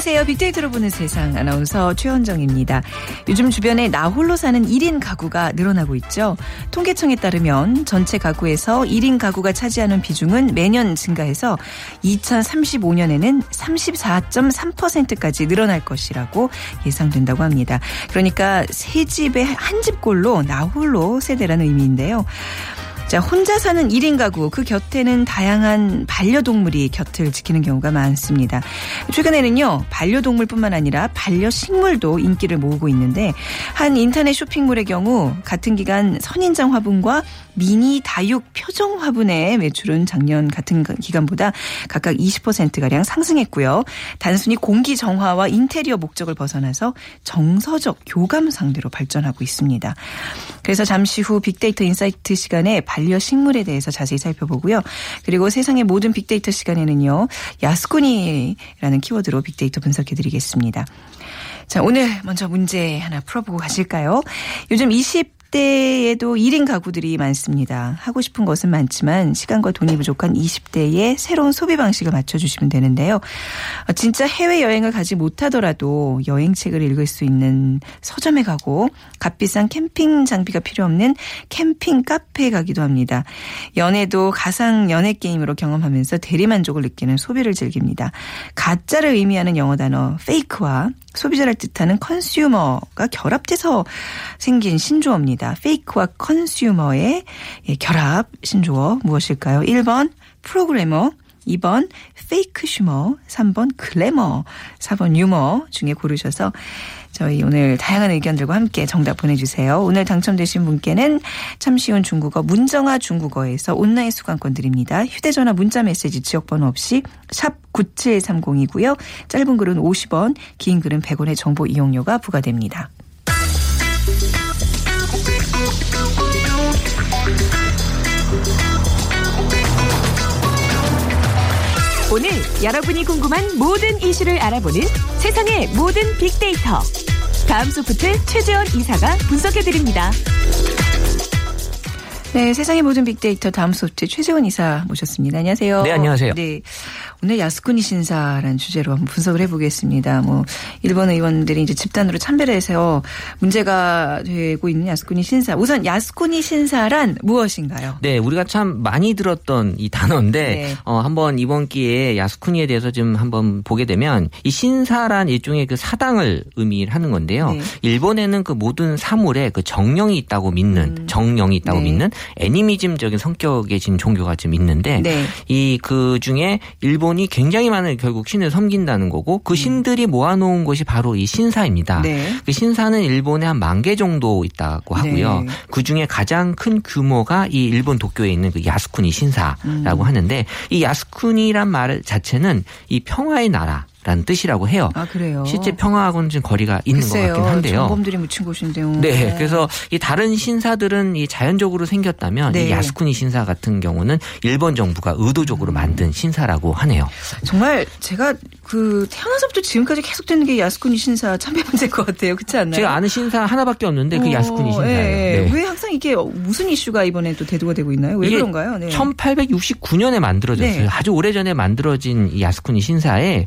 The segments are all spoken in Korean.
안녕하세요. 빅데이터로 보는 세상 아나운서 최현정입니다. 요즘 주변에 나 홀로 사는 1인 가구가 늘어나고 있죠. 통계청에 따르면 전체 가구에서 1인 가구가 차지하는 비중은 매년 증가해서 2035년에는 34.3%까지 늘어날 것이라고 예상된다고 합니다. 그러니까 세 집에 한 집꼴로 나 홀로 세대라는 의미인데요. 자, 혼자 사는 1인 가구, 그 곁에는 다양한 반려동물이 곁을 지키는 경우가 많습니다. 최근에는요, 반려동물뿐만 아니라 반려식물도 인기를 모으고 있는데, 한 인터넷 쇼핑몰의 경우, 같은 기간 선인장 화분과 미니 다육 표정 화분의 매출은 작년 같은 기간보다 각각 20%가량 상승했고요. 단순히 공기 정화와 인테리어 목적을 벗어나서 정서적 교감 상대로 발전하고 있습니다. 그래서 잠시 후 빅데이터 insight 시간에 반 려식물에 대해서 자세히 살펴보고요. 그리고 세상의 모든 빅데이터 시간에는요. 야스쿠니라는 키워드로 빅데이터 분석해 드리겠습니다. 자, 오늘 먼저 문제 하나 풀어보고 가실까요? 요즘 20 20대에도 1인 가구들이 많습니다. 하고 싶은 것은 많지만 시간과 돈이 부족한 20대의 새로운 소비 방식을 맞춰주시면 되는데요. 어, 진짜 해외여행을 가지 못하더라도 여행책을 읽을 수 있는 서점에 가고 값비싼 캠핑 장비가 필요 없는 캠핑 카페에 가기도 합니다. 연애도 가상 연애 게임으로 경험하면서 대리만족을 느끼는 소비를 즐깁니다. 가짜를 의미하는 영어 단어 fake와 소비자를 뜻하는 consumer가 결합돼서 생긴 신조어입니다. fake와 consumer의 예, 결합 신조어 무엇일까요? 1번 프로그래머, 2번 fakesumer, 3번 글래머, 4번 유머 중에 고르셔서 저희 오늘 다양한 의견들과 함께 정답 보내주세요. 오늘 당첨되신 분께는 참 쉬운 중국어 문정아 중국어에서 온라인 수강권 드립니다. 휴대전화 문자 메시지 지역번호 없이 샵 9730이고요. 짧은 글은 50원, 긴 글은 100원의 정보 이용료가 부과됩니다. 오늘 여러분이 궁금한 모든 이슈를 알아보는 세상의 모든 빅데이터. 다음 소프트 최재원 이사가 분석해드립니다. 네, 세상의 모든 빅데이터 다음 소프트 최재원 이사 모셨습니다. 안녕하세요. 네, 안녕하세요. 네. 오늘 야스쿠니 신사라는 주제로 한번 분석을 해보겠습니다. 뭐 일본 의원들이 이제 집단으로 참배를 해서 문제가 되고 있는 야스쿠니 신사. 우선 야스쿠니 신사란 무엇인가요? 네, 우리가 참 많이 들었던 이 단어인데 네. 어, 한번 이번 기회에 야스쿠니에 대해서 좀 한번 보게 되면 이 신사란 일종의 그 사당을 의미하는 건데요. 네. 일본에는 그 모든 사물에 그 정령이 있다고 믿는 정령이 있다고 네. 믿는 애니미즘적인 성격의 지금 종교가 좀 있는데 네. 이그 중에 일본 이 굉장히 많은 결국 신을 섬긴다는 거고 그 신들이 모아놓은 것이 바로 이 신사입니다. 음. 네. 그 신사는 일본에 한 만 개 정도 있다고 하고요. 네. 그 중에 가장 큰 규모가 이 일본 도쿄에 있는 그 야스쿠니 신사라고 음. 하는데 이 야스쿠니란 말 자체는 이 평화의 나라. 라는 뜻이라고 해요. 아 그래요. 실제 평화하고는 좀 거리가 있는 글쎄요. 것 같긴 한데요. 정범들이 묻힌 곳인데요. 네, 그래서 이 다른 신사들은 이 자연적으로 생겼다면 네. 이 야스쿠니 신사 같은 경우는 일본 정부가 의도적으로 만든 신사라고 하네요. 정말 제가 그 태어나서부터 지금까지 계속되는 게 야스쿠니 신사 참배 문제일 것 같아요. 그렇지 않나요? 제가 아는 신사 하나밖에 없는데 그 어, 야스쿠니 신사예요. 예, 예. 네. 왜 항상 이게 무슨 이슈가 이번에 또 대두가 되고 있나요? 왜 그런가요? 네. 1869년에 만들어졌어요. 네. 아주 오래전에 만들어진 이 야스쿠니 신사에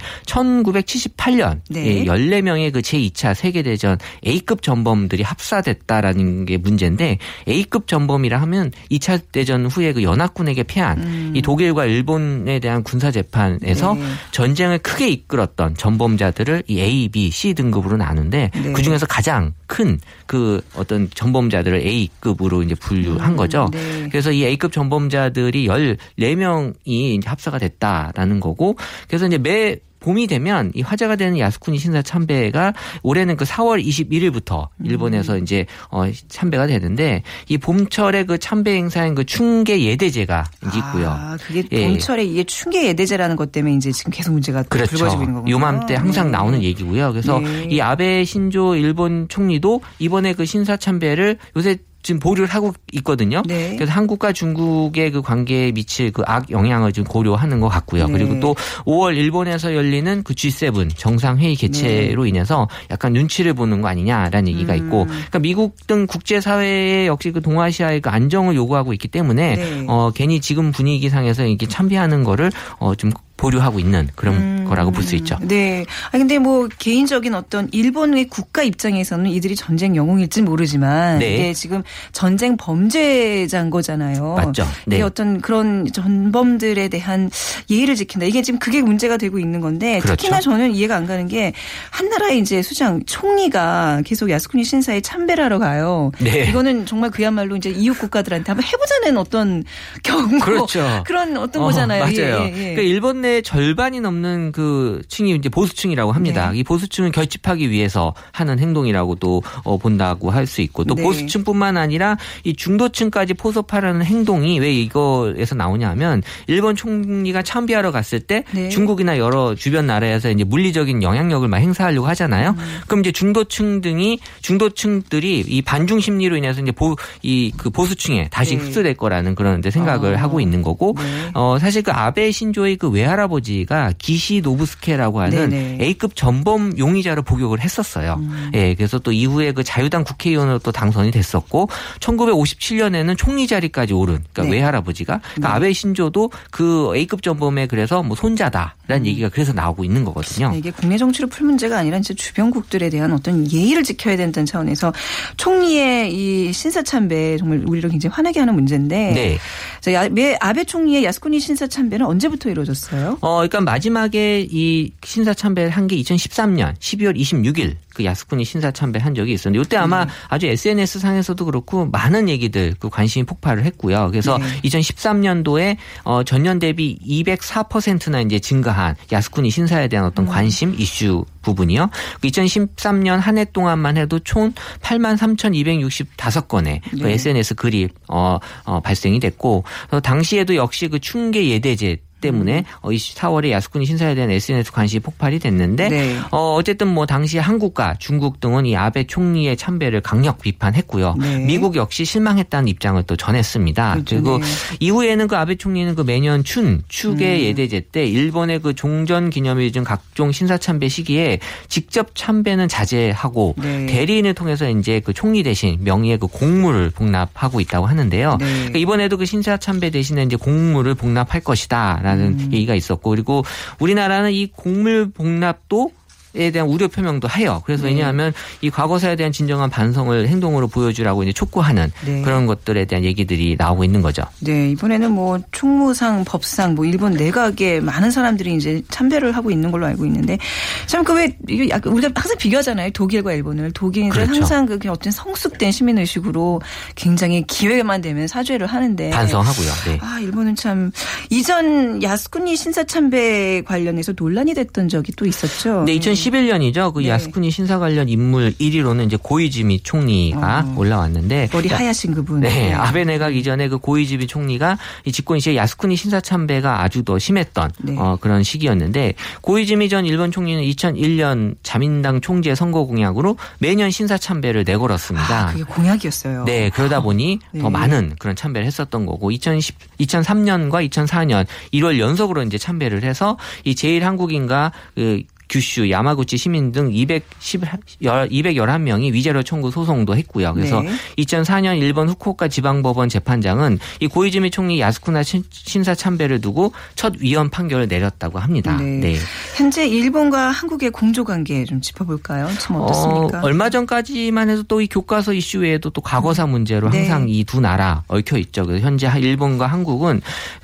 1978년 네. 14명의 그 제2차 세계대전 A급 전범들이 합사됐다라는 게 문제인데 A급 전범이라 하면 2차 대전 후에 그 연합군에게 패한 이 독일과 일본에 대한 군사 재판에서 음. 네. 전쟁을 크게 이끌었던 전범자들을 이 A, B, C 등급으로 나누는데 네. 그 중에서 가장 큰 그 어떤 전범자들을 A급으로 이제 분류한 거죠. 네. 그래서 이 A급 전범자들이 14명이 이제 합사가 됐다라는 거고 그래서 이제 매 봄이 되면 이 화제가 되는 야스쿠니 신사 참배가 올해는 그 4월 21일부터 일본에서 이제 어 참배가 되는데 이 봄철에 그 참배 행사인 그 충계 예대제가 이제 있고요. 아, 그게 예. 봄철에 이게 충계 예대제라는 것 때문에 이제 지금 계속 문제가 그렇죠. 불거지고 있는 거군요. 요맘때 항상 네. 나오는 얘기고요. 그래서 네. 이 아베 신조 일본 총리도 이번에 그 신사 참배를 요새 지금 보류를 하고 있거든요. 네. 그래서 한국과 중국의 그 관계에 미칠 그 악 영향을 좀 고려하는 것 같고요. 네. 그리고 또 5월 일본에서 열리는 그 G7 정상회의 개최로 인해서 약간 눈치를 보는 거 아니냐라는 얘기가 있고, 음. 그러니까 미국 등 국제사회에 역시 그 동아시아의 그 안정을 요구하고 있기 때문에 네. 어 괜히 지금 분위기상에서 이게 참배하는 거를 어좀 보류하고 있는 그런 음. 거라고 볼 수 있죠. 네. 아 근데 뭐 개인적인 어떤 일본의 국가 입장에서는 이들이 전쟁 영웅일지 모르지만 네. 이게 지금 전쟁 범죄자인 거잖아요. 맞죠. 네. 이게 어떤 그런 전범들에 대한 예의를 지킨다. 이게 지금 그게 문제가 되고 있는 건데 그렇죠. 특히나 저는 이해가 안 가는 게 한 나라의 이제 수장 총리가 계속 야스쿠니 신사에 참배를 하러 가요. 네. 이거는 정말 그야말로 이제 이웃 국가들한테 한번 해보자는 어떤 경고 그렇죠. 그런 어떤 어, 거잖아요. 맞아요. 예, 예, 예. 그러니까 일본 내 절반이 넘는 그 층이 이제 보수층이라고 합니다. 네. 이 보수층을 결집하기 위해서 하는 행동이라고도 어, 본다고 할 수 있고 또 네. 보수층뿐만 아니라 이 중도층까지 포섭하려는 행동이 왜 이거에서 나오냐면 일본 총리가 참배하러 갔을 때 네. 중국이나 여러 주변 나라에서 이제 물리적인 영향력을 막 행사하려고 하잖아요. 음. 그럼 이제 중도층 등이 중도층들이 이 반중 심리로 인해서 이제 보, 이 그 보수층에 다시 네. 흡수될 거라는 그런 이제 생각을 아. 하고 있는 거고 네. 어, 사실 그 아베 신조의 그 외 할아버지가 기시 노부스케라고 하는 네네. A급 전범 용의자로 복역을 했었어요. 음. 예, 그래서 또 이후에 그 자유당 국회의원으로 또 당선이 됐었고 1957년에는 총리 자리까지 오른 그러니까 네. 외할아버지가 그러니까 아베 신조도 그 A급 전범의 그래서 뭐 손자다라는 얘기가 그래서 나오고 있는 거거든요. 네, 이게 국내 정치를 풀 문제가 아니라 이제 주변국들에 대한 어떤 예의를 지켜야 된다는 차원에서 총리의 이 신사참배 정말 우리를 굉장히 화나게 하는 문제인데 네. 아베 총리의 야스쿠니 신사참배는 언제부터 이루어졌어요? 어, 그러니까 마지막에 이 신사 참배를 한 게 2013년 12월 26일 그 야스쿠니 신사 참배 한 적이 있었는데 이때 아마 아주 SNS 상에서도 그렇고 많은 얘기들 그 관심이 폭발을 했고요. 그래서 네. 2013년도에 어, 전년 대비 204%나 이제 증가한 야스쿠니 신사에 대한 어떤 관심 이슈 부분이요. 그 2013년 한 해 동안만 해도 총 8만 3,265건의 그 네. SNS 글이 어, 어, 발생이 됐고 어, 당시에도 역시 그 충계 예대제 때문에 어, 이 4월에 야스쿠니 신사에 대한 SNS 관심이 폭발이 됐는데 네. 어, 어쨌든 뭐 당시 한국과 중국 등은 이 아베 총리의 참배를 강력 비판했고요. 네. 미국 역시 실망했다는 입장을 또 전했습니다. 그렇죠. 그리고 네. 이후에는 그 아베 총리는 그 매년 춘 추계 음. 예대제 때 일본의 그 종전 기념일 등 각종 신사 참배 시기에 직접 참배는 자제하고 네. 대리인을 통해서 이제 그 총리 대신 명의의 그 공물을 복납하고 있다고 하는데요. 네. 그러니까 이번에도 그 신사 참배 대신에 이제 공물을 복납할 것이다 라는 음. 얘기가 있었고 그리고 우리나라는 이 공물 복납도 에 대한 우려 표명도 해요. 그래서 네. 왜냐하면 이 과거사에 대한 진정한 반성을 행동으로 보여주라고 이제 촉구하는 네. 그런 것들에 대한 얘기들이 나오고 있는 거죠. 네, 이번에는 뭐 총무상, 법상, 뭐 일본 내각에 많은 사람들이 이제 참배를 하고 있는 걸로 알고 있는데 참 그 왜 우리가 항상 비교하잖아요. 독일과 일본을. 독일은 그렇죠. 항상 그 어떤 성숙된 시민 의식으로 굉장히 기회만 되면 사죄를 하는데 반성하고요. 네. 아, 일본은 참 이전 야스쿠니 신사 참배 관련해서 논란이 됐던 적이 또 있었죠. 네, 2011년이죠. 그 네. 야스쿠니 신사 관련 인물 1위로는 이제 고이즈미 총리가 어. 올라왔는데 머리 하얗신 그분. 네, 아베 내각 이전에 그 고이즈미 총리가 이 집권 시에 야스쿠니 신사 참배가 아주 더 심했던 네. 어, 그런 시기였는데 고이즈미 전 일본 총리는 2001년 자민당 총재 선거 공약으로 매년 신사 참배를 내걸었습니다. 아, 그게 공약이었어요. 네, 그러다 보니 네. 더 많은 그런 참배를 했었던 거고 2010, 2003년과 2004년 1월 연속으로 이제 참배를 해서 이 제일 한국인과 그 규슈, 야마구치 시민 등 210, 211명이 위자료 청구 소송도 했고요. 그래서 네. 2004년 일본 후쿠오카 지방법원 재판장은 이 고이즈미 총리 야스쿠나 신- 신사 참배를 두고 첫 위헌 판결을 내렸다고 합니다. 네. 네. 현재 일본과 한국의 공조 관계 좀 짚어볼까요? 참 어떻습니까? 어, 얼마 전까지만 해도 또 이 교과서 이슈 외에도 또 과거사 문제로 네. 항상 이 두 나라 얽혀 있죠. 그래서 현재 일본과 한국은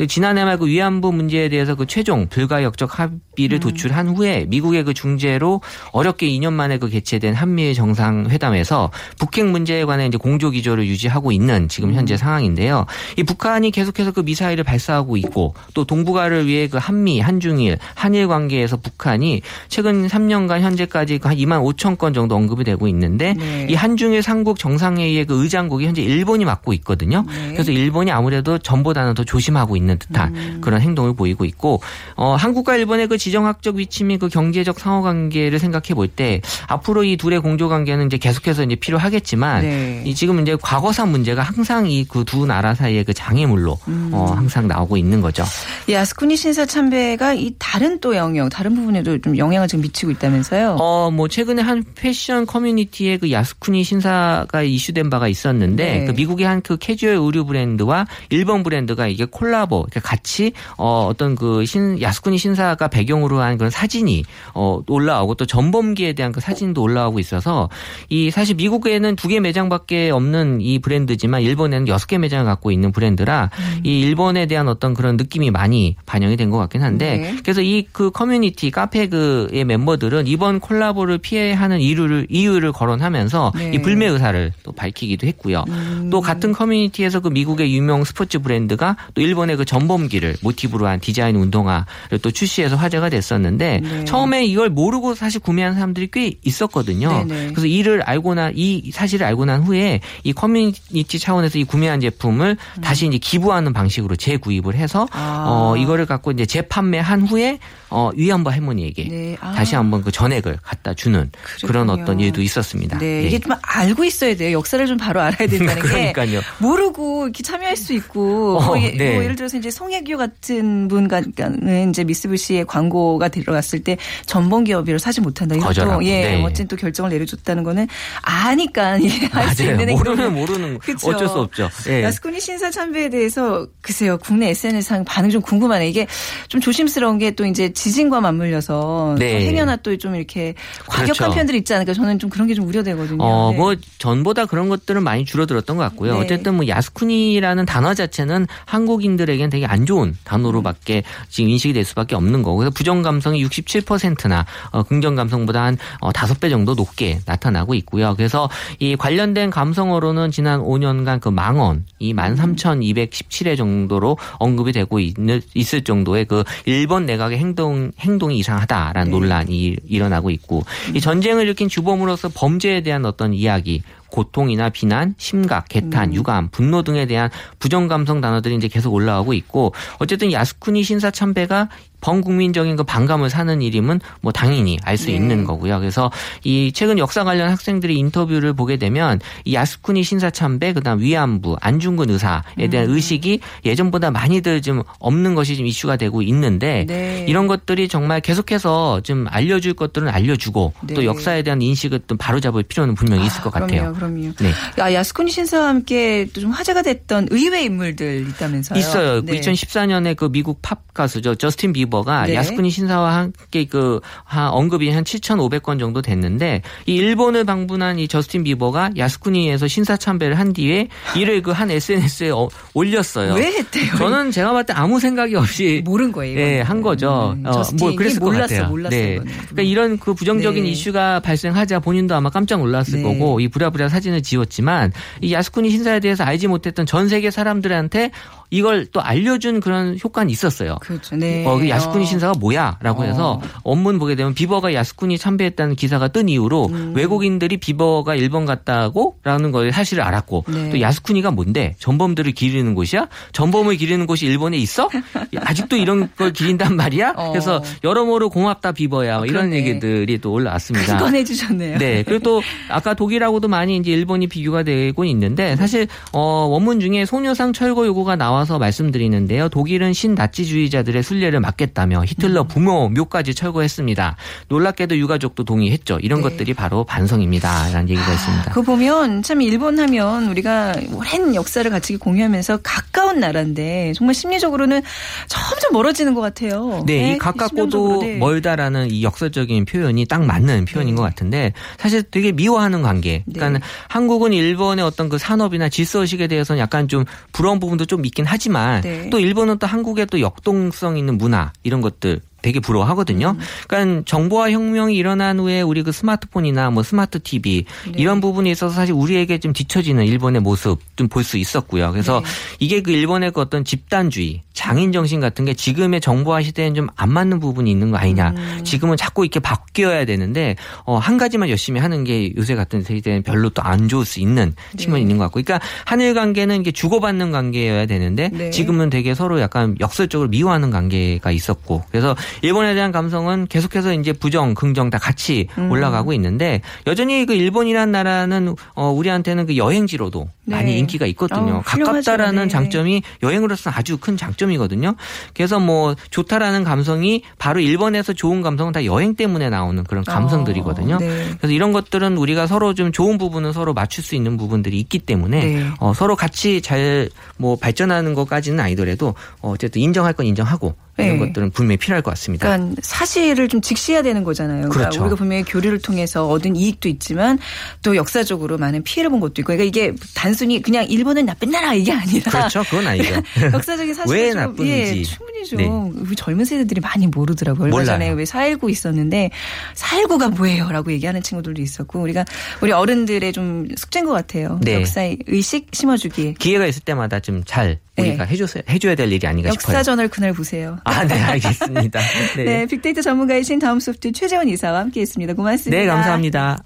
지난해 말 그 위안부 문제에 대해서 그 최종 불가역적 합의 를 음. 도출한 후에 미국의 그 중재로 어렵게 2년 만에 그 개최된 한미일 정상회담에서 북핵 문제에 관해 이제 공조 기조를 유지하고 있는 지금 현재 상황인데요. 이 북한이 계속해서 그 미사일을 발사하고 있고 또 동북아를 위해 그 한미, 한중일, 한일 관계에서 북한이 최근 3년간 현재까지 한 2만 5천 건 정도 언급이 되고 있는데 네. 이 한중일 삼국 정상회의의 그 의장국이 현재 일본이 맡고 있거든요. 네. 그래서 일본이 아무래도 전보다는 더 조심하고 있는 듯한 음. 그런 행동을 보이고 있고 어, 한국과 일본의 그 지 정학적 위치 및 그 경제적 상호 관계를 생각해 볼 때 앞으로 이 둘의 공조 관계는 이제 계속해서 이제 필요하겠지만 네. 이 지금 이제 과거사 문제가 항상 이 그 두 나라 사이의 그 장애물로 음. 어, 항상 나오고 있는 거죠. 이 아스쿠니 신사 참배가 이 다른 또 영역, 다른 부분에도 좀 영향을 지금 미치고 있다면서요? 어, 뭐 최근에 한 패션 커뮤니티에 그 야스쿠니 신사가 이슈된 바가 있었는데 네. 그 미국의 한 그 캐주얼 의류 브랜드와 일본 브랜드가 이게 콜라보 그러니까 같이 어 어떤 그 신 야스쿠니 신사가 배경 으로 한 그런 사진이 어 올라오고 또 전범기에 대한 그 사진도 올라오고 있어서 이 사실 미국에는 두 개 매장밖에 없는 이 브랜드지만 일본에는 여섯 개 매장을 갖고 있는 브랜드라 음. 이 일본에 대한 어떤 그런 느낌이 많이 반영이 된 것 같긴 한데 네. 그래서 이 그 커뮤니티 카페 그의 멤버들은 이번 콜라보를 피해하는 이유를 이유를 거론하면서 네. 이 불매 의사를 또 밝히기도 했고요. 음. 또 같은 커뮤니티에서 그 미국의 유명 스포츠 브랜드가 또 일본의 그 전범기를 모티브로 한 디자인 운동화를 또 출시해서 화제가 됐었는데 네. 처음에 이걸 모르고 사실 구매한 사람들이 꽤 있었거든요. 네네. 그래서 이를 알고 나이 사실을 알고 난 후에 이 커뮤니티 차원에서 이 구매한 제품을 다시 이제 기부하는 방식으로 재구입을 해서 음. 아. 어 이거를 갖고 이제 재판매한 후에 어 위안부 할머니에게 네. 아. 다시 한번 그 전액을 갖다 주는 그런 그렇군요. 어떤 일도 있었습니다. 네, 이게 좀 알고 있어야 돼요. 역사를 좀 바로 알아야 된다는 게 그러니까요. 모르고 이렇게 참여할 수 있고 어, 뭐, 예, 네. 뭐 예를 들어서 이제 송혜교 같은 분과는 이제 미쓰비시의 광고가 들어갔을 때 전범 기업이라 사지 못한다. 이것도 예, 네. 멋진 또 결정을 내려줬다는 거는 아니까 예, 할수 맞아요. 있는 모르면. 모르는 그쵸. 어쩔 수 없죠. 예. 야스쿠니 신사 참배에 대해서 글쎄요 국내 SNS상 반응 좀 궁금하네. 이게 좀 조심스러운 게 또 이제 지진과 맞물려서 네. 또 행여나 또 좀 이렇게 과격한 그렇죠. 편들이 있지 않을까 저는 좀 그런 게 좀 우려되거든요. 어, 네. 뭐 전보다 그런 것들은 많이 줄어들었던 것 같고요. 네. 어쨌든 뭐 야스쿠니라는 단어 자체는 한국인들에겐 되게 안 좋은 단어로밖에 지금 인식이 될 수밖에 없는 거고 그래서 부정 감성이 67%나 어, 긍정 감성보다 한 어, 5배 정도 높게 나타나고 있고요. 그래서 이 관련된 감성어로는 지난 5년간 그 망언 이 13,217회 정도로 언급이 되고 있는, 있을 정도의 그 일본 내각의 행동 행동이 이상하다라는 네. 논란이 일어나고 있고 이 전쟁을 일으킨 주범으로서 범죄에 대한 어떤 이야기 고통이나 비난, 심각, 음. 개탄, 유감, 분노 등에 대한 부정 감성 단어들이 이제 계속 올라오고 있고 어쨌든 야스쿠니 신사 참배가 범국민적인 그 반감을 사는 일임은 뭐 당연히 알 수 네. 있는 거고요. 그래서 이 최근 역사 관련 학생들의 인터뷰를 보게 되면 이 야스쿠니 신사 참배 그다음 위안부, 안중근 의사에 음. 대한 의식이 예전보다 많이들 좀 없는 것이 좀 이슈가 되고 있는데 네. 이런 것들이 정말 계속해서 좀 알려줄 것들은 알려주고 네. 또 역사에 대한 인식을 좀 바로잡을 필요는 분명히 있을 것 같아요. 그럼요, 그럼요. 네. 아, 야스쿠니 신사와 함께 또 좀 화제가 됐던 의외 인물들 있다면서요? 있어요. 네. 2014년에 그 미국 팝 가수죠. 저스틴 비버 가 네. 야스쿠니 신사와 함께 그 한 언급이 한 7,500건 정도 됐는데 이 일본을 방문한 이 저스틴 비버가 야스쿠니에서 신사 참배를 한 뒤에 이를 그 한 SNS에 어, 올렸어요. 왜 했대요? 저는 제가 봤을 때 아무 생각이 없이 모른 거예요. 예. 한 거죠. 음, 어, 뭐 그랬을 것 몰랐어, 같아요. 몰랐어, 네. 이거는. 그러니까 이런 그 부정적인 네. 이슈가 발생하자 본인도 아마 깜짝 놀랐을 네. 거고 이 부랴부랴 사진을 지웠지만 이 야스쿠니 신사에 대해서 알지 못했던 전 세계 사람들한테 이걸 또 알려준 그런 효과는 있었어요. 그렇죠. 네. 어, 그 야스쿠니 어. 신사가 뭐야라고 어. 해서 원문 보게 되면 비버가 야스쿠니 참배했다는 기사가 뜬 이후로 음. 외국인들이 비버가 일본 갔다고라는 걸 사실을 알았고 네. 또 야스쿠니가 뭔데 전범들을 기리는 곳이야? 전범을 기리는 곳이 일본에 있어? 아직도 이런 걸 기린단 말이야? 어. 그래서 여러모로 고맙다 비버야 뭐 이런. 얘기들이 또 올라왔습니다. 꺼내 주셨네요. 네. 그리고 또 아까 독일하고도 많이 이제 일본이 비교가 되고 있는데 사실 어 원문 중에 소녀상 철거 요구가 나와 서 말씀드리는데요. 독일은 신나치주의자들의 순례를 막겠다며 히틀러 음. 부모 묘까지 철거했습니다. 놀랍게도 유가족도 동의했죠. 이런 네. 것들이 바로 반성입니다 라는 얘기가 있습니다. 그거 보면 참 일본 하면 우리가 오랜 역사를 같이 공유하면서 가까운 나라인데 정말 심리적으로는 점점 멀어지는 것 같아요. 네, 이 가깝고도 심정적으로, 네. 멀다라는 이 역설적인 표현이 딱 맞는 표현인 네. 것 같은데 사실 되게 미워하는 관계. 그러니까 네. 한국은 일본의 어떤 그 산업이나 질서 의식에 대해서는 약간 좀 부러운 부분도 좀 있긴 하지만 네. 또 일본은 또 한국의 또 역동성 있는 문화 이런 것들 되게 부러워하거든요. 그러니까 정보화 혁명이 일어난 후에 우리 그 스마트폰이나 뭐 스마트 TV 이런 부분에 있어서 사실 우리에게 좀 뒤처지는 일본의 모습 좀 볼 수 있었고요. 그래서 이게 그 일본의 그 어떤 집단주의, 장인 정신 같은 게 지금의 정보화 시대엔 좀 안 맞는 부분이 있는 거 아니냐. 지금은 자꾸 이렇게 바뀌어야 되는데 어, 한 가지만 열심히 하는 게 요새 같은 세대는 별로 또 안 좋을 수 있는 측면이 있는 것 같고. 그러니까 한일 관계는 이게 주고받는 관계여야 되는데 네. 지금은 되게 서로 약간 역설적으로 미워하는 관계가 있었고. 그래서 일본에 대한 감성은 계속해서 이제 부정, 긍정 다 같이 음. 올라가고 있는데 여전히 그 일본이란 나라는 어 우리한테는 그 여행지로도 네. 많이 인기가 있거든요. 어. 가깝다라는 네. 장점이 여행으로서는 아주 큰 장점이거든요. 그래서 뭐 좋다라는 감성이 바로 일본에서 좋은 감성은 다 여행 때문에 나오는 그런 감성들이거든요. 어, 네. 그래서 이런 것들은 우리가 서로 좀 좋은 부분은 서로 맞출 수 있는 부분들이 있기 때문에 네. 어, 서로 같이 잘 뭐 발전하는 것까지는 아니더라도 어, 어쨌든 인정할 건 인정하고 이런 네. 것들은 분명히 필요할 것 같습니다. 그러니까 사실을 좀 직시해야 되는 거잖아요. 그러니까 그렇죠. 우리가 분명히 교류를 통해서 얻은 이익도 있지만 또 역사적으로 많은 피해를 본 것도 있고 그러니까 이게 단순히 그냥 일본은 나쁜 나라 이게 아니라 그렇죠. 그건 아니죠. 역사적인 사실을 왜 좀, 나쁜지. 예, 충분히 좀 네. 우리 젊은 세대들이 많이 모르더라고요. 얼마 몰라요. 전에 왜 4.19 있었는데 4.19가 뭐예요라고 얘기하는 친구들도 있었고 우리가 우리 어른들의 좀 숙제인 것 같아요. 네. 역사의 의식 심어주기. 기회가 있을 때마다 좀 잘 우리가 네. 해줘, 해줘야 될 일이 아닌가 싶어요. 역사전을 그날 보세요. 아, 네, 알겠습니다. 네. 네. 빅데이터 전문가이신 다음 소프트 최재원 이사와 함께 했습니다. 고맙습니다. 네, 감사합니다.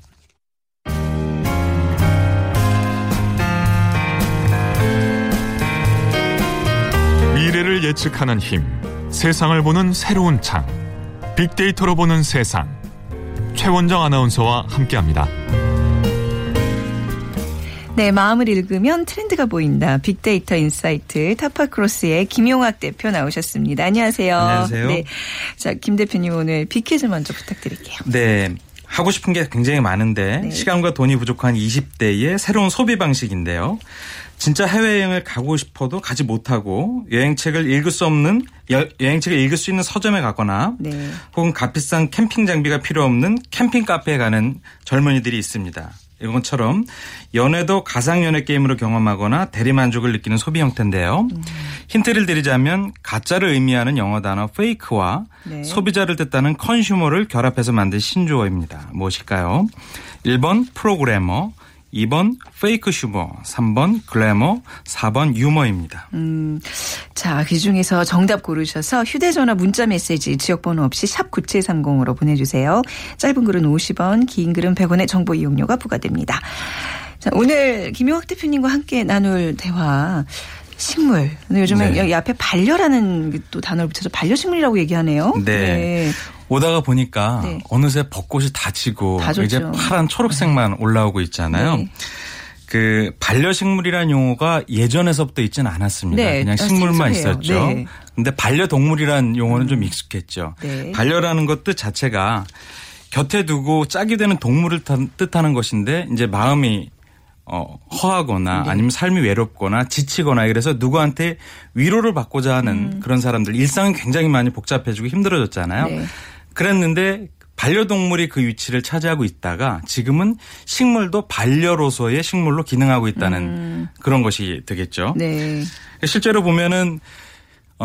미래를 예측하는 힘, 세상을 보는 새로운 창, 빅데이터로 보는 세상. 최원정 아나운서와 함께합니다. 네, 마음을 읽으면 트렌드가 보인다. 빅데이터 insight 타파크로스의 김용학 대표 나오셨습니다. 안녕하세요. 안녕하세요. 네. 자, 김 대표님 오늘 빅퀴즈 먼저 부탁드릴게요. 네. 하고 싶은 게 굉장히 많은데 네. 시간과 돈이 부족한 20대의 새로운 소비 방식인데요. 진짜 해외여행을 가고 싶어도 가지 못하고 여행책을 읽을 수 없는 여, 여행책을 읽을 수 있는 서점에 가거나 네. 혹은 값비싼 캠핑 장비가 필요 없는 캠핑 카페에 가는 젊은이들이 있습니다. 이것처럼 연애도 가상 연애 게임으로 경험하거나 대리만족을 느끼는 소비 형태인데요. 힌트를 드리자면 가짜를 의미하는 영어 단어 페이크와 네. 소비자를 뜻하는 컨슈머를 결합해서 만든 신조어입니다. 무엇일까요? 1번 프로그래머, 2번 fakesumer, 3번 글래머, 4번 유머입니다. 음, 자, 그 중에서 정답 고르셔서 휴대전화 문자 메시지 지역번호 없이 샵 9730으로 보내주세요. 짧은 글은 50원, 긴 글은 100원의 정보 이용료가 부과됩니다. 자, 오늘 김용학 대표님과 함께 나눌 대화. 식물. 요즘에 네. 여기 앞에 반려라는 또 단어를 붙여서 반려식물이라고 얘기하네요. 네. 오다가 보니까 네. 어느새 벚꽃이 다 지고 다. 이제 파란 초록색만 올라오고 있잖아요. 네. 그 반려식물이라는 용어가 예전에서부터 있지는 않았습니다. 네, 그냥 아, 식물만 생소해요. 있었죠. 네. 근데 반려동물이라는 용어는 좀 익숙했죠. 네. 반려라는 것 뜻 자체가 곁에 두고 짝이 되는 동물을 타- 뜻하는 것인데 이제 마음이 어, 허하거나 네. 아니면 삶이 외롭거나 지치거나 그래서 누구한테 위로를 받고자 하는 그런 사람들 일상은 굉장히 많이 복잡해지고 힘들어졌잖아요. 음. 네. 그랬는데 반려동물이 그 위치를 차지하고 있다가 지금은 식물도 반려로서의 식물로 기능하고 있다는 그런 것이 되겠죠. 음. 네. 실제로 보면은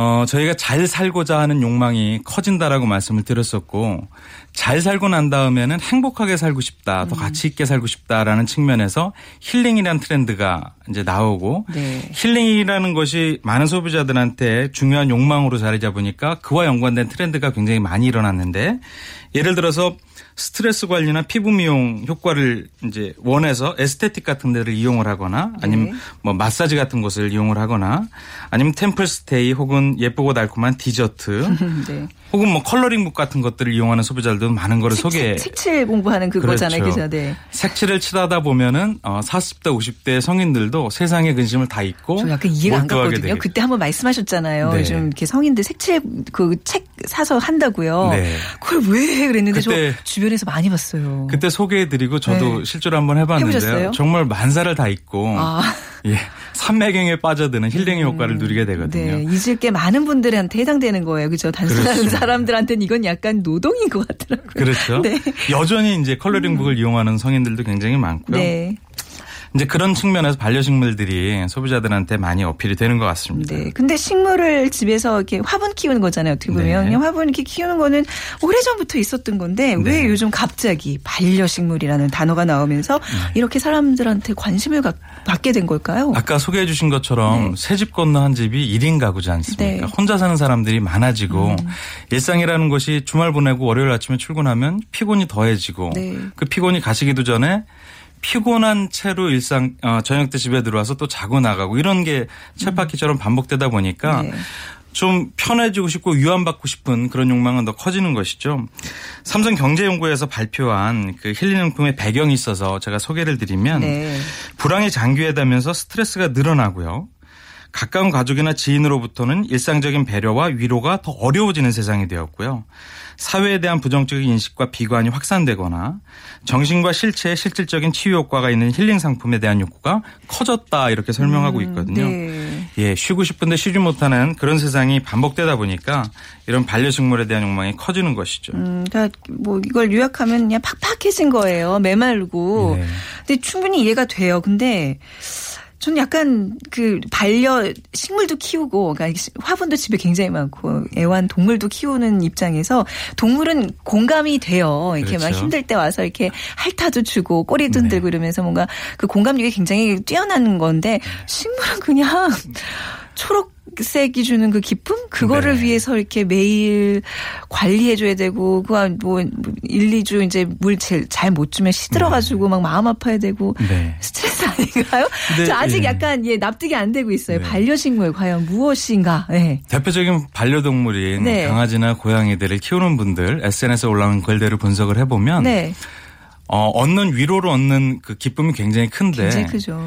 어 저희가 잘 살고자 하는 욕망이 커진다라고 말씀을 드렸었고 잘 살고 난 다음에는 행복하게 살고 싶다, 더 가치 있게 살고 싶다라는 측면에서 힐링이라는 트렌드가 이제 나오고 네. 힐링이라는 것이 많은 소비자들한테 중요한 욕망으로 자리 잡으니까 그와 연관된 트렌드가 굉장히 많이 일어났는데 예를 들어서 스트레스 관리나 피부 미용 효과를 이제 원해서 에스테틱 같은 데를 이용을 하거나 아니면 뭐 마사지 같은 곳을 이용을 하거나 아니면 템플 스테이 혹은 예쁘고 달콤한 디저트 네. 혹은 뭐 coloring book 같은 것들을 이용하는 소비자들도 많은 거를 소개 색, 색칠 공부하는 그거잖아요. 그렇죠. 그죠? 네. 색칠을 칠하다 보면은 어 40대 50대 성인들도 세상의 근심을 다 잊고 저 약간 이해가 안 갔거든요. 되겠죠. 그때 한번 말씀하셨잖아요. 네. 요즘 이렇게 성인들 색칠 그 책 사서 한다고요. 네. 그걸 왜 그랬는데 저 주변에서 많이 봤어요. 그때 소개해드리고 저도 네. 실제로 한번 해봤는데요. 해보셨어요? 정말 만사를 다 잊고 아. 예, 산매경에 빠져드는 힐링의 효과를 누리게 되거든요. 네, 잊을 게 많은 분들한테 해당되는 거예요. 그죠? 단순한 그렇죠. 사람들한테는 이건 약간 노동인 것 같더라고요. 그렇죠. 네. 여전히 이제 컬러링북을 이용하는 성인들도 굉장히 많고요. 네. 이제 그런 측면에서 반려식물들이 소비자들한테 많이 어필이 되는 것 같습니다. 네. 근데 식물을 집에서 이렇게 화분 키우는 거잖아요. 어떻게 보면 네. 화분 이렇게 키우는 거는 오래 전부터 있었던 건데 왜 네. 요즘 갑자기 반려식물이라는 단어가 나오면서 이렇게 사람들한테 관심을 가- 받게 된 걸까요? 아까 소개해 주신 것처럼 네. 새집 건너 한 집이 1인 가구지 않습니까? 네. 음. 혼자 사는 사람들이 많아지고 일상이라는 것이 주말 보내고 월요일 아침에 출근하면 피곤이 더해지고 네. 그 피곤이 가시기도 전에 피곤한 채로 일상 어, 저녁 때 집에 들어와서 또 자고 나가고 이런 게 쳇바퀴처럼 반복되다 보니까 네. 좀 편해지고 싶고 위안받고 싶은 그런 욕망은 더 커지는 것이죠. 삼성 경제연구에서 발표한 그 힐링용품의 배경이 있어서 제가 소개를 드리면 네. 불황이 장기화되면서 스트레스가 늘어나고요. 가까운 가족이나 지인으로부터는 일상적인 배려와 위로가 더 어려워지는 세상이 되었고요. 사회에 대한 부정적인 인식과 비관이 확산되거나 정신과 실체에 실질적인 치유 효과가 있는 힐링 상품에 대한 욕구가 커졌다 이렇게 설명하고 있거든요. 네. 예, 쉬고 싶은데 쉬지 못하는 그런 세상이 반복되다 보니까 이런 반려식물에 대한 욕망이 커지는 것이죠. 음, 그러니까 뭐 이걸 요약하면 그냥 팍팍해진 거예요. 메말고. 네. 근데 충분히 이해가 돼요. 근데 저는 약간 그 반려 식물도 키우고 그러니까 화분도 집에 굉장히 많고 애완 동물도 키우는 입장에서 동물은 공감이 돼요. 이렇게 막 그렇죠. 힘들 때 와서 이렇게 핥아도 주고 꼬리도 네. 흔들고 이러면서 뭔가 그 공감력이 굉장히 뛰어난 건데 식물은 그냥 초록 색이 주는 그 기쁨 그거를 네. 위해서 이렇게 매일 관리해줘야 되고 그거 뭐 1, 2주 이제 물 잘 못 주면 시들어가지고 막 마음 아파야 되고 네. 스트레스 아닌가요? 근데, 저 아직 예. 약간 예 납득이 안 되고 있어요. 네. 반려식물 과연 무엇인가? 네. 대표적인 반려동물인 네. 강아지나 고양이들을 키우는 분들 SNS에 올라온 글들을 분석을 해보면 네. 어, 얻는 위로를 얻는 그 기쁨이 굉장히 큰데 굉장히 크죠.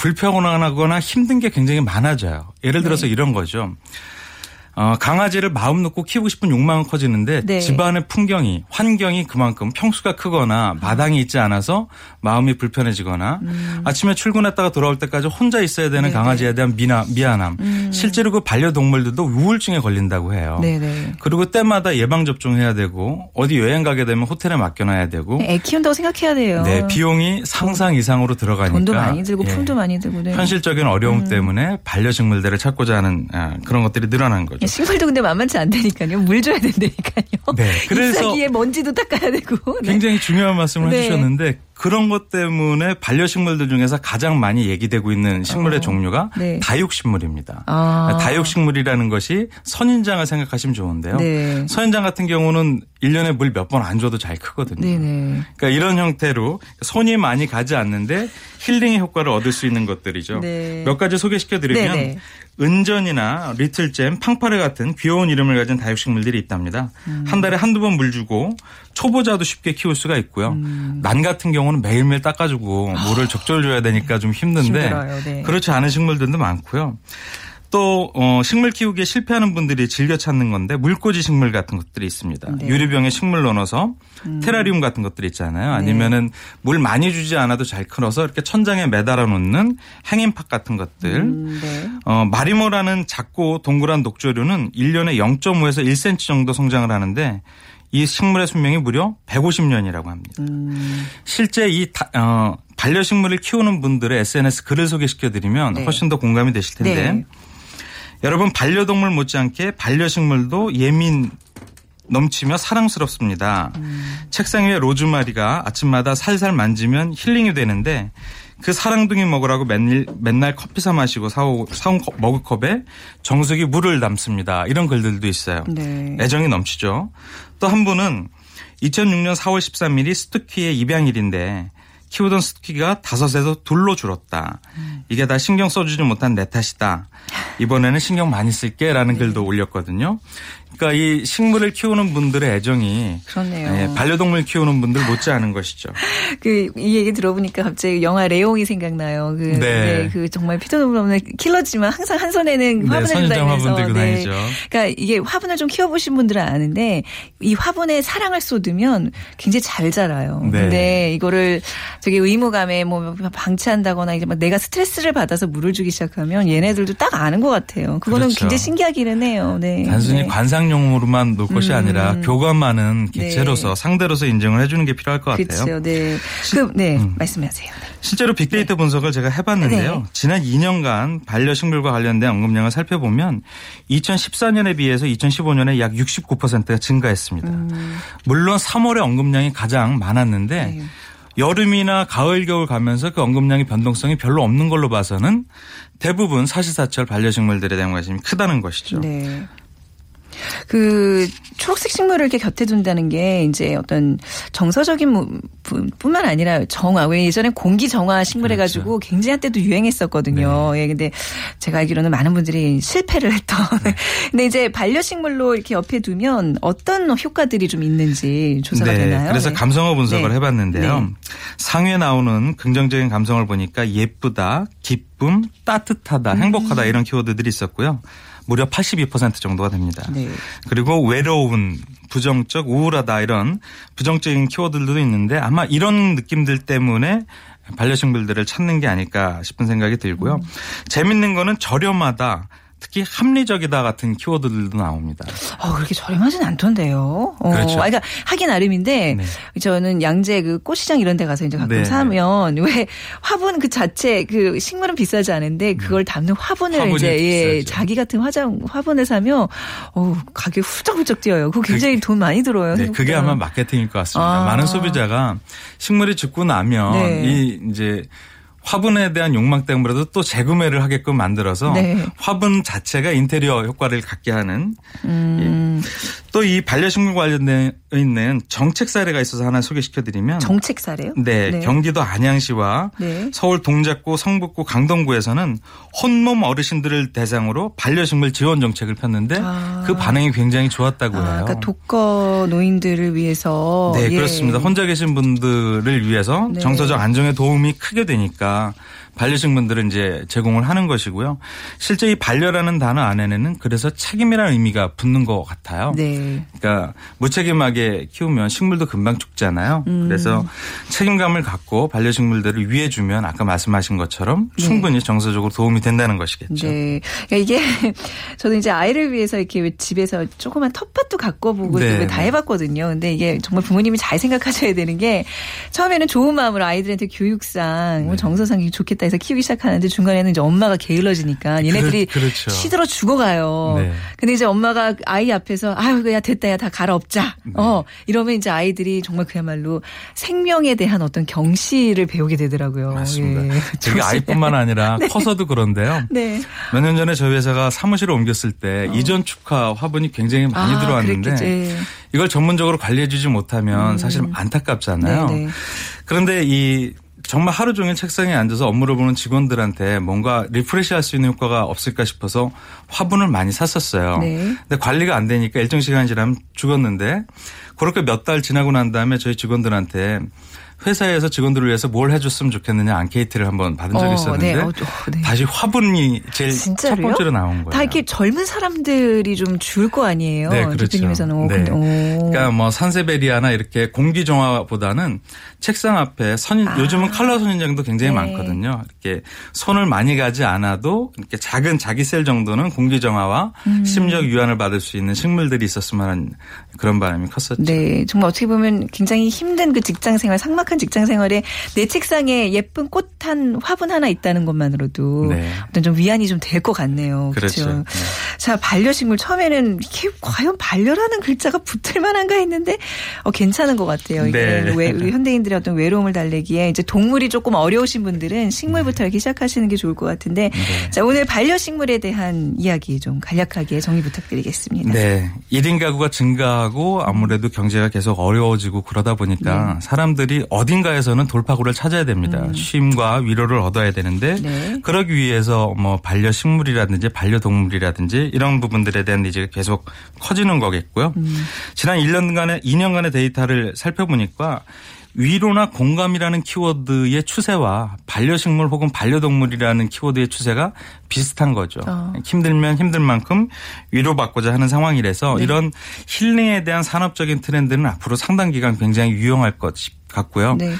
불평하거나 힘든 게 굉장히 많아져요. 예를 들어서 네. 이런 거죠. 어, 강아지를 마음 놓고 키우고 싶은 욕망은 커지는데 네. 집안의 풍경이 환경이 그만큼 평수가 크거나 마당이 있지 않아서 마음이 불편해지거나 아침에 출근했다가 돌아올 때까지 혼자 있어야 되는 음. 네네. 음. 강아지에 대한 미나, 미안함 실제로 그 반려동물들도 우울증에 걸린다고 해요. 네네. 그리고 때마다 예방 접종해야 되고 어디 여행 가게 되면 호텔에 맡겨놔야 되고 애 키운다고 생각해야 돼요. 네 비용이 상상 이상으로 들어가니까 돈도 많이 들고 예. 품도 많이 들고 네. 현실적인 어려움 때문에 반려식물들을 찾고자 하는 아, 그런 것들이 늘어난 거죠. 식물도 근데 만만치 않다니까요. 물 줘야 된다니까요. 네, 그래서 잎사귀에 먼지도 닦아야 되고. 네. 굉장히 중요한 말씀을 네. 해주셨는데 그런 것 때문에 반려식물들 중에서 가장 많이 얘기되고 있는 식물의 종류가 네. 다육식물입니다. 아. 다육식물이라는 것이 선인장을 생각하시면 좋은데요. 네. 선인장 같은 경우는 1년에 물 몇 번 안 줘도 잘 크거든요. 네네. 그러니까 이런 형태로 손이 많이 가지 않는데 힐링의 효과를 얻을 수 있는 것들이죠. 네. 몇 가지 소개시켜 드리면 네네. 은전이나 리틀잼, 팡파레 같은 귀여운 이름을 가진 다육식물들이 있답니다. 음. 한 달에 한두 번 물 주고 초보자도 쉽게 키울 수가 있고요. 음. 난 같은 경우 는 매일매일 닦아주고 물을 적절 줘야 되니까 좀 힘든데 힘들어요. 네. 그렇지 않은 식물들도 많고요. 또 어, 식물 키우기에 실패하는 분들이 즐겨 찾는 건데 물꽂이 식물 같은 것들이 있습니다. 네. 유리병에 식물 넣어서 테라리움 같은 것들 있잖아요. 아니면은 물 많이 주지 않아도 잘 크러서 이렇게 천장에 매달아 놓는 행인팍 같은 것들. 음, 네. 어, 마리모라는 작고 동그란 녹조류는 1년에 0.5에서 1cm 정도 성장을 하는데 이 식물의 수명이 무려 150년이라고 합니다. 음. 실제 이 다- 어, 반려식물을 키우는 분들의 SNS 글을 소개시켜 드리면 네. 훨씬 더 공감이 되실 텐데 네. 여러분 반려동물 못지않게 반려식물도 예민 넘치며 사랑스럽습니다. 음. 책상 위에 로즈마리가 아침마다 살살 만지면 힐링이 되는데 그 사랑둥이 먹으라고 맨날, 맨날 커피 사 마시고 사오, 사온 컵- 머그컵에 정수기 물을 담습니다. 이런 글들도 있어요. 네. 애정이 넘치죠. 또 한 분은 2006년 4월 13일이 스투키의 입양일인데 키우던 스투키가 다섯에서 둘로 줄었다. 이게 다 신경 써주지 못한 내 탓이다. 이번에는 신경 많이 쓸게라는 글도 올렸거든요. 그러니까 이 식물을 키우는 분들의 애정이 그렇네요. 예, 반려동물 키우는 분들 못지않은 것이죠. 그 이 얘기 들어보니까 갑자기 영화 레옹이 생각나요. 그, 네. 네, 그 정말 피도 눈물 없는 킬러지만 항상 한 손에는 네, 화분을 들다면서 화분 들고 다니죠. 그러니까 이게 화분을 좀 키워보신 분들은 아는데 이 화분에 사랑을 쏟으면 굉장히 잘 자라요. 네. 근데 이거를 되게 의무감에 뭐 방치한다거나 이제 막 내가 스트레스를 받아서 물을 주기 시작하면 얘네들도 딱 아는 것 같아요. 그거는 그렇죠. 굉장히 신기하기는 해요. 네. 단순히 네. 관상 입양용으로만 놓을 것이 아니라 교감 많은 개체로서 네. 상대로서 인정을 해주는 게 필요할 것 같아요. 그렇죠. 네. 그, 네. 말씀하세요. 네. 실제로 빅데이터 분석을 제가 해봤는데요. 네. 지난 2년간 반려식물과 관련된 언급량을 살펴보면 2014년에 비해서 2015년에 약 69%가 증가했습니다. 음. 물론 3월에 언급량이 가장 많았는데 네. 여름이나 가을 겨울 가면서 그 언급량의 변동성이 별로 없는 걸로 봐서는 대부분 사시사철 반려식물들에 대한 관심이 크다는 것이죠. 네. 그 초록색 식물을 이렇게 곁에 둔다는 게 이제 어떤 정서적인 뿐만 아니라 정화 왜 예전에 공기 정화 식물 해가지고 굉장히 한때도 유행했었거든요. 예, 근데 제가 알기로는 많은 분들이 실패를 했던. 근데 이제 반려식물로 이렇게 옆에 두면 어떤 효과들이 좀 있는지 조사가 되나요? 그래서 네. 감성어 분석을 네. 해봤는데요. 네. 상위에 나오는 긍정적인 감성을 보니까 예쁘다, 기쁨, 따뜻하다, 음. 행복하다 이런 키워드들이 있었고요. 무려 82% 정도가 됩니다. 네. 그리고 외로운, 부정적, 우울하다 이런 부정적인 키워드들도 있는데 아마 이런 느낌들 때문에 반려식물들을 찾는 게 아닐까 싶은 생각이 들고요. 음. 재밌는 거는 저렴하다. 특히 합리적이다 같은 키워드들도 나옵니다. 어, 그렇게 저렴하진 않던데요. 어, 그렇죠. 아, 그러니까 하긴 나름인데 네. 저는 양재 그 꽃시장 이런 데 가서 이제 가끔 네. 사면 왜 화분 그 자체 그 식물은 비싸지 않은데 그걸 담는 화분을 이제 예. 자기 같은 화장 화분을 사면 어, 가격이 훌쩍훌쩍 뛰어요. 그거 굉장히 돈 많이 들어요. 네, 그게. 아마 마케팅일 것 같습니다. 아. 많은 소비자가 식물이 죽고 나면 네. 이 이제 화분에 대한 욕망 때문에도 또 재구매를 하게끔 만들어서 네. 화분 자체가 인테리어 효과를 갖게 하는 음, 또이 반려식물 관련돼 있는 정책 사례가 있어서 하나 소개시켜드리면 정책 사례요? 네, 경기도 안양시와 네. 서울 동작구, 성북구, 강동구에서는 혼몸 어르신들을 대상으로 반려식물 지원 정책을 폈는데 아. 그 반응이 굉장히 좋았다고 아, 해요. 그러니까 독거 노인들을 위해서 네, 예. 그렇습니다. 혼자 계신 분들을 위해서 네. 정서적 안정에 도움이 크게 되니까 啊。 반려식물들은 이제 제공을 하는 것이고요. 실제 이 반려라는 단어 안에는 그래서 책임이라는 의미가 붙는 것 같아요. 네. 그러니까 무책임하게 키우면 식물도 금방 죽잖아요. 음. 그래서 책임감을 갖고 반려식물들을 위해주면 아까 말씀하신 것처럼 충분히 정서적으로 도움이 된다는 것이겠죠. 네. 그러니까 이게 저도 이제 아이를 위해서 이렇게 왜 집에서 조그만 텃밭도 갖고 보고 네, 다 네. 해봤거든요. 근데 이게 정말 부모님이 잘 생각하셔야 되는 게 처음에는 좋은 마음으로 아이들한테 교육상 네. 뭐 정서상 좋겠다 해서 키우기 시작하는데 중간에는 이제 엄마가 게을러지니까 얘네들이 그- 그렇죠. 시들어 죽어가요. 네. 근데 이제 엄마가 아이 앞에서 아유 야 됐다 야 다 갈아엎자. 네. 어 이러면 이제 아이들이 정말 그야말로 생명에 대한 어떤 경시를 배우게 되더라고요. 맞습니다. 예. 조심해. 아이뿐만 아니라 커서도 그런데요. 네. 몇 년 전에 저희 회사가 사무실을 옮겼을 때 이전 축하 화분이 굉장히 많이 아, 들어왔는데 그랬겠죠. 예. 이걸 전문적으로 관리해주지 못하면 사실 안타깝잖아요. 네, 네. 그런데 이 정말 하루 종일 책상에 앉아서 업무를 보는 직원들한테 뭔가 리프레시할 수 있는 효과가 없을까 싶어서 화분을 많이 샀었어요. 네. 근데 관리가 안 되니까 일정 시간 지나면 죽었는데 그렇게 몇 달 지나고 난 다음에 저희 직원들한테 회사에서 직원들을 위해서 뭘 해줬으면 좋겠느냐 앙케이트를 한번 받은 적이 어, 있었는데 네. 어, 어, 네. 다시 화분이 제일 진짜로요? 첫 번째로 나온 거예요. 다 이렇게 젊은 사람들이 좀 줄 거 아니에요. 네, 그렇죠. 대표님에서는. 어, 네. 그러니까 뭐 산세베리아나 이렇게 공기 정화보다는 책상 앞에 선 요즘은 컬러 선인장도 굉장히 아. 네. 많거든요. 이렇게 손을 많이 가지 않아도 이렇게 작은 자기 셀 정도는 공기 정화와 음. 심적 유한을 받을 수 있는 식물들이 있었으면 하는 그런 바람이 컸었죠. 네, 정말 어떻게 보면 굉장히 힘든 그 직장 생활, 삭막 한 직장 생활에 내 책상에 예쁜 꽃 한 화분 하나 있다는 것만으로도 네. 어떤 좀 위안이 좀 될 것 같네요. 그렇죠. 그렇죠. 네. 자, 반려식물 처음에는 이게 과연 반려라는 글자가 붙을 만한가 했는데 어, 괜찮은 것 같아요. 이게 네. 왜, 우리 현대인들의 어떤 외로움을 달래기에 이제 동물이 조금 어려우신 분들은 식물부터 이렇게 시작하시는 게 좋을 것 같은데 네. 자, 오늘 반려식물에 대한 이야기 좀 간략하게 정리 부탁드리겠습니다. 네. 1인 가구가 증가하고 아무래도 경제가 계속 어려워지고 그러다 보니까 네. 사람들이 어 딘가에서는 돌파구를 찾아야 됩니다. 쉼과 위로를 얻어야 되는데 음. 네. 그러기 위해서 뭐 반려 식물이라든지 반려동물이라든지 이런 부분들에 대한 니즈가 계속 커지는 거겠고요. 음. 지난 1년간의 2년간의 데이터를 살펴보니까 위로나 공감이라는 키워드의 추세와 반려식물 혹은 반려동물이라는 키워드의 추세가 비슷한 거죠. 어. 힘들면 힘들 만큼 위로받고자 하는 상황이라서 네. 이런 힐링에 대한 산업적인 트렌드는 앞으로 상당 기간 굉장히 유용할 것 같고요. 네.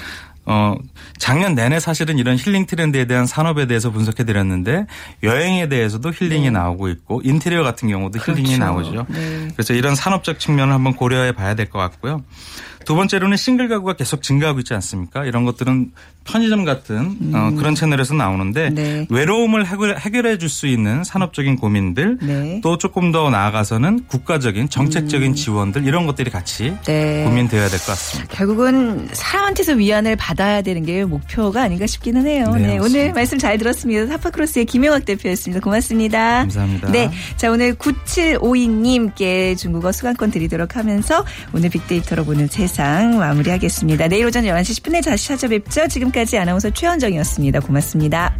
어, 작년 내내 사실은 이런 힐링 트렌드에 대한 산업에 대해서 분석해 드렸는데 여행에 대해서도 힐링이 나오고 있고 인테리어 같은 경우도 힐링이 그렇죠. 나오죠. 네. 그래서 이런 산업적 측면을 한번 고려해 봐야 될 것 같고요. 두 번째로는 싱글 가구가 계속 증가하고 있지 않습니까? 이런 것들은 편의점 같은 어, 그런 채널에서 나오는데 음. 네. 외로움을 해결, 해결해 줄 수 있는 산업적인 고민들 네. 음. 또 조금 더 나아가서는 국가적인 정책적인 지원들 이런 것들이 같이 네. 고민되어야 될 것 같습니다. 결국은 사람한테서 위안을 받아야 되는 게 목표가 아닌가 싶기는 해요. 네, 네, 오늘. 말씀 잘 들었습니다. 사파크로스의 김영학 대표였습니다. 고맙습니다. 감사합니다. 네. 자, 오늘 9752님께 중국어 수강권 드리도록 하면서 오늘 빅데이터로 보는 세상 마무리하겠습니다. 내일 오전 11시 10분에 다시 찾아뵙죠. 지금까지 아나운서 최현정이었습니다. 고맙습니다.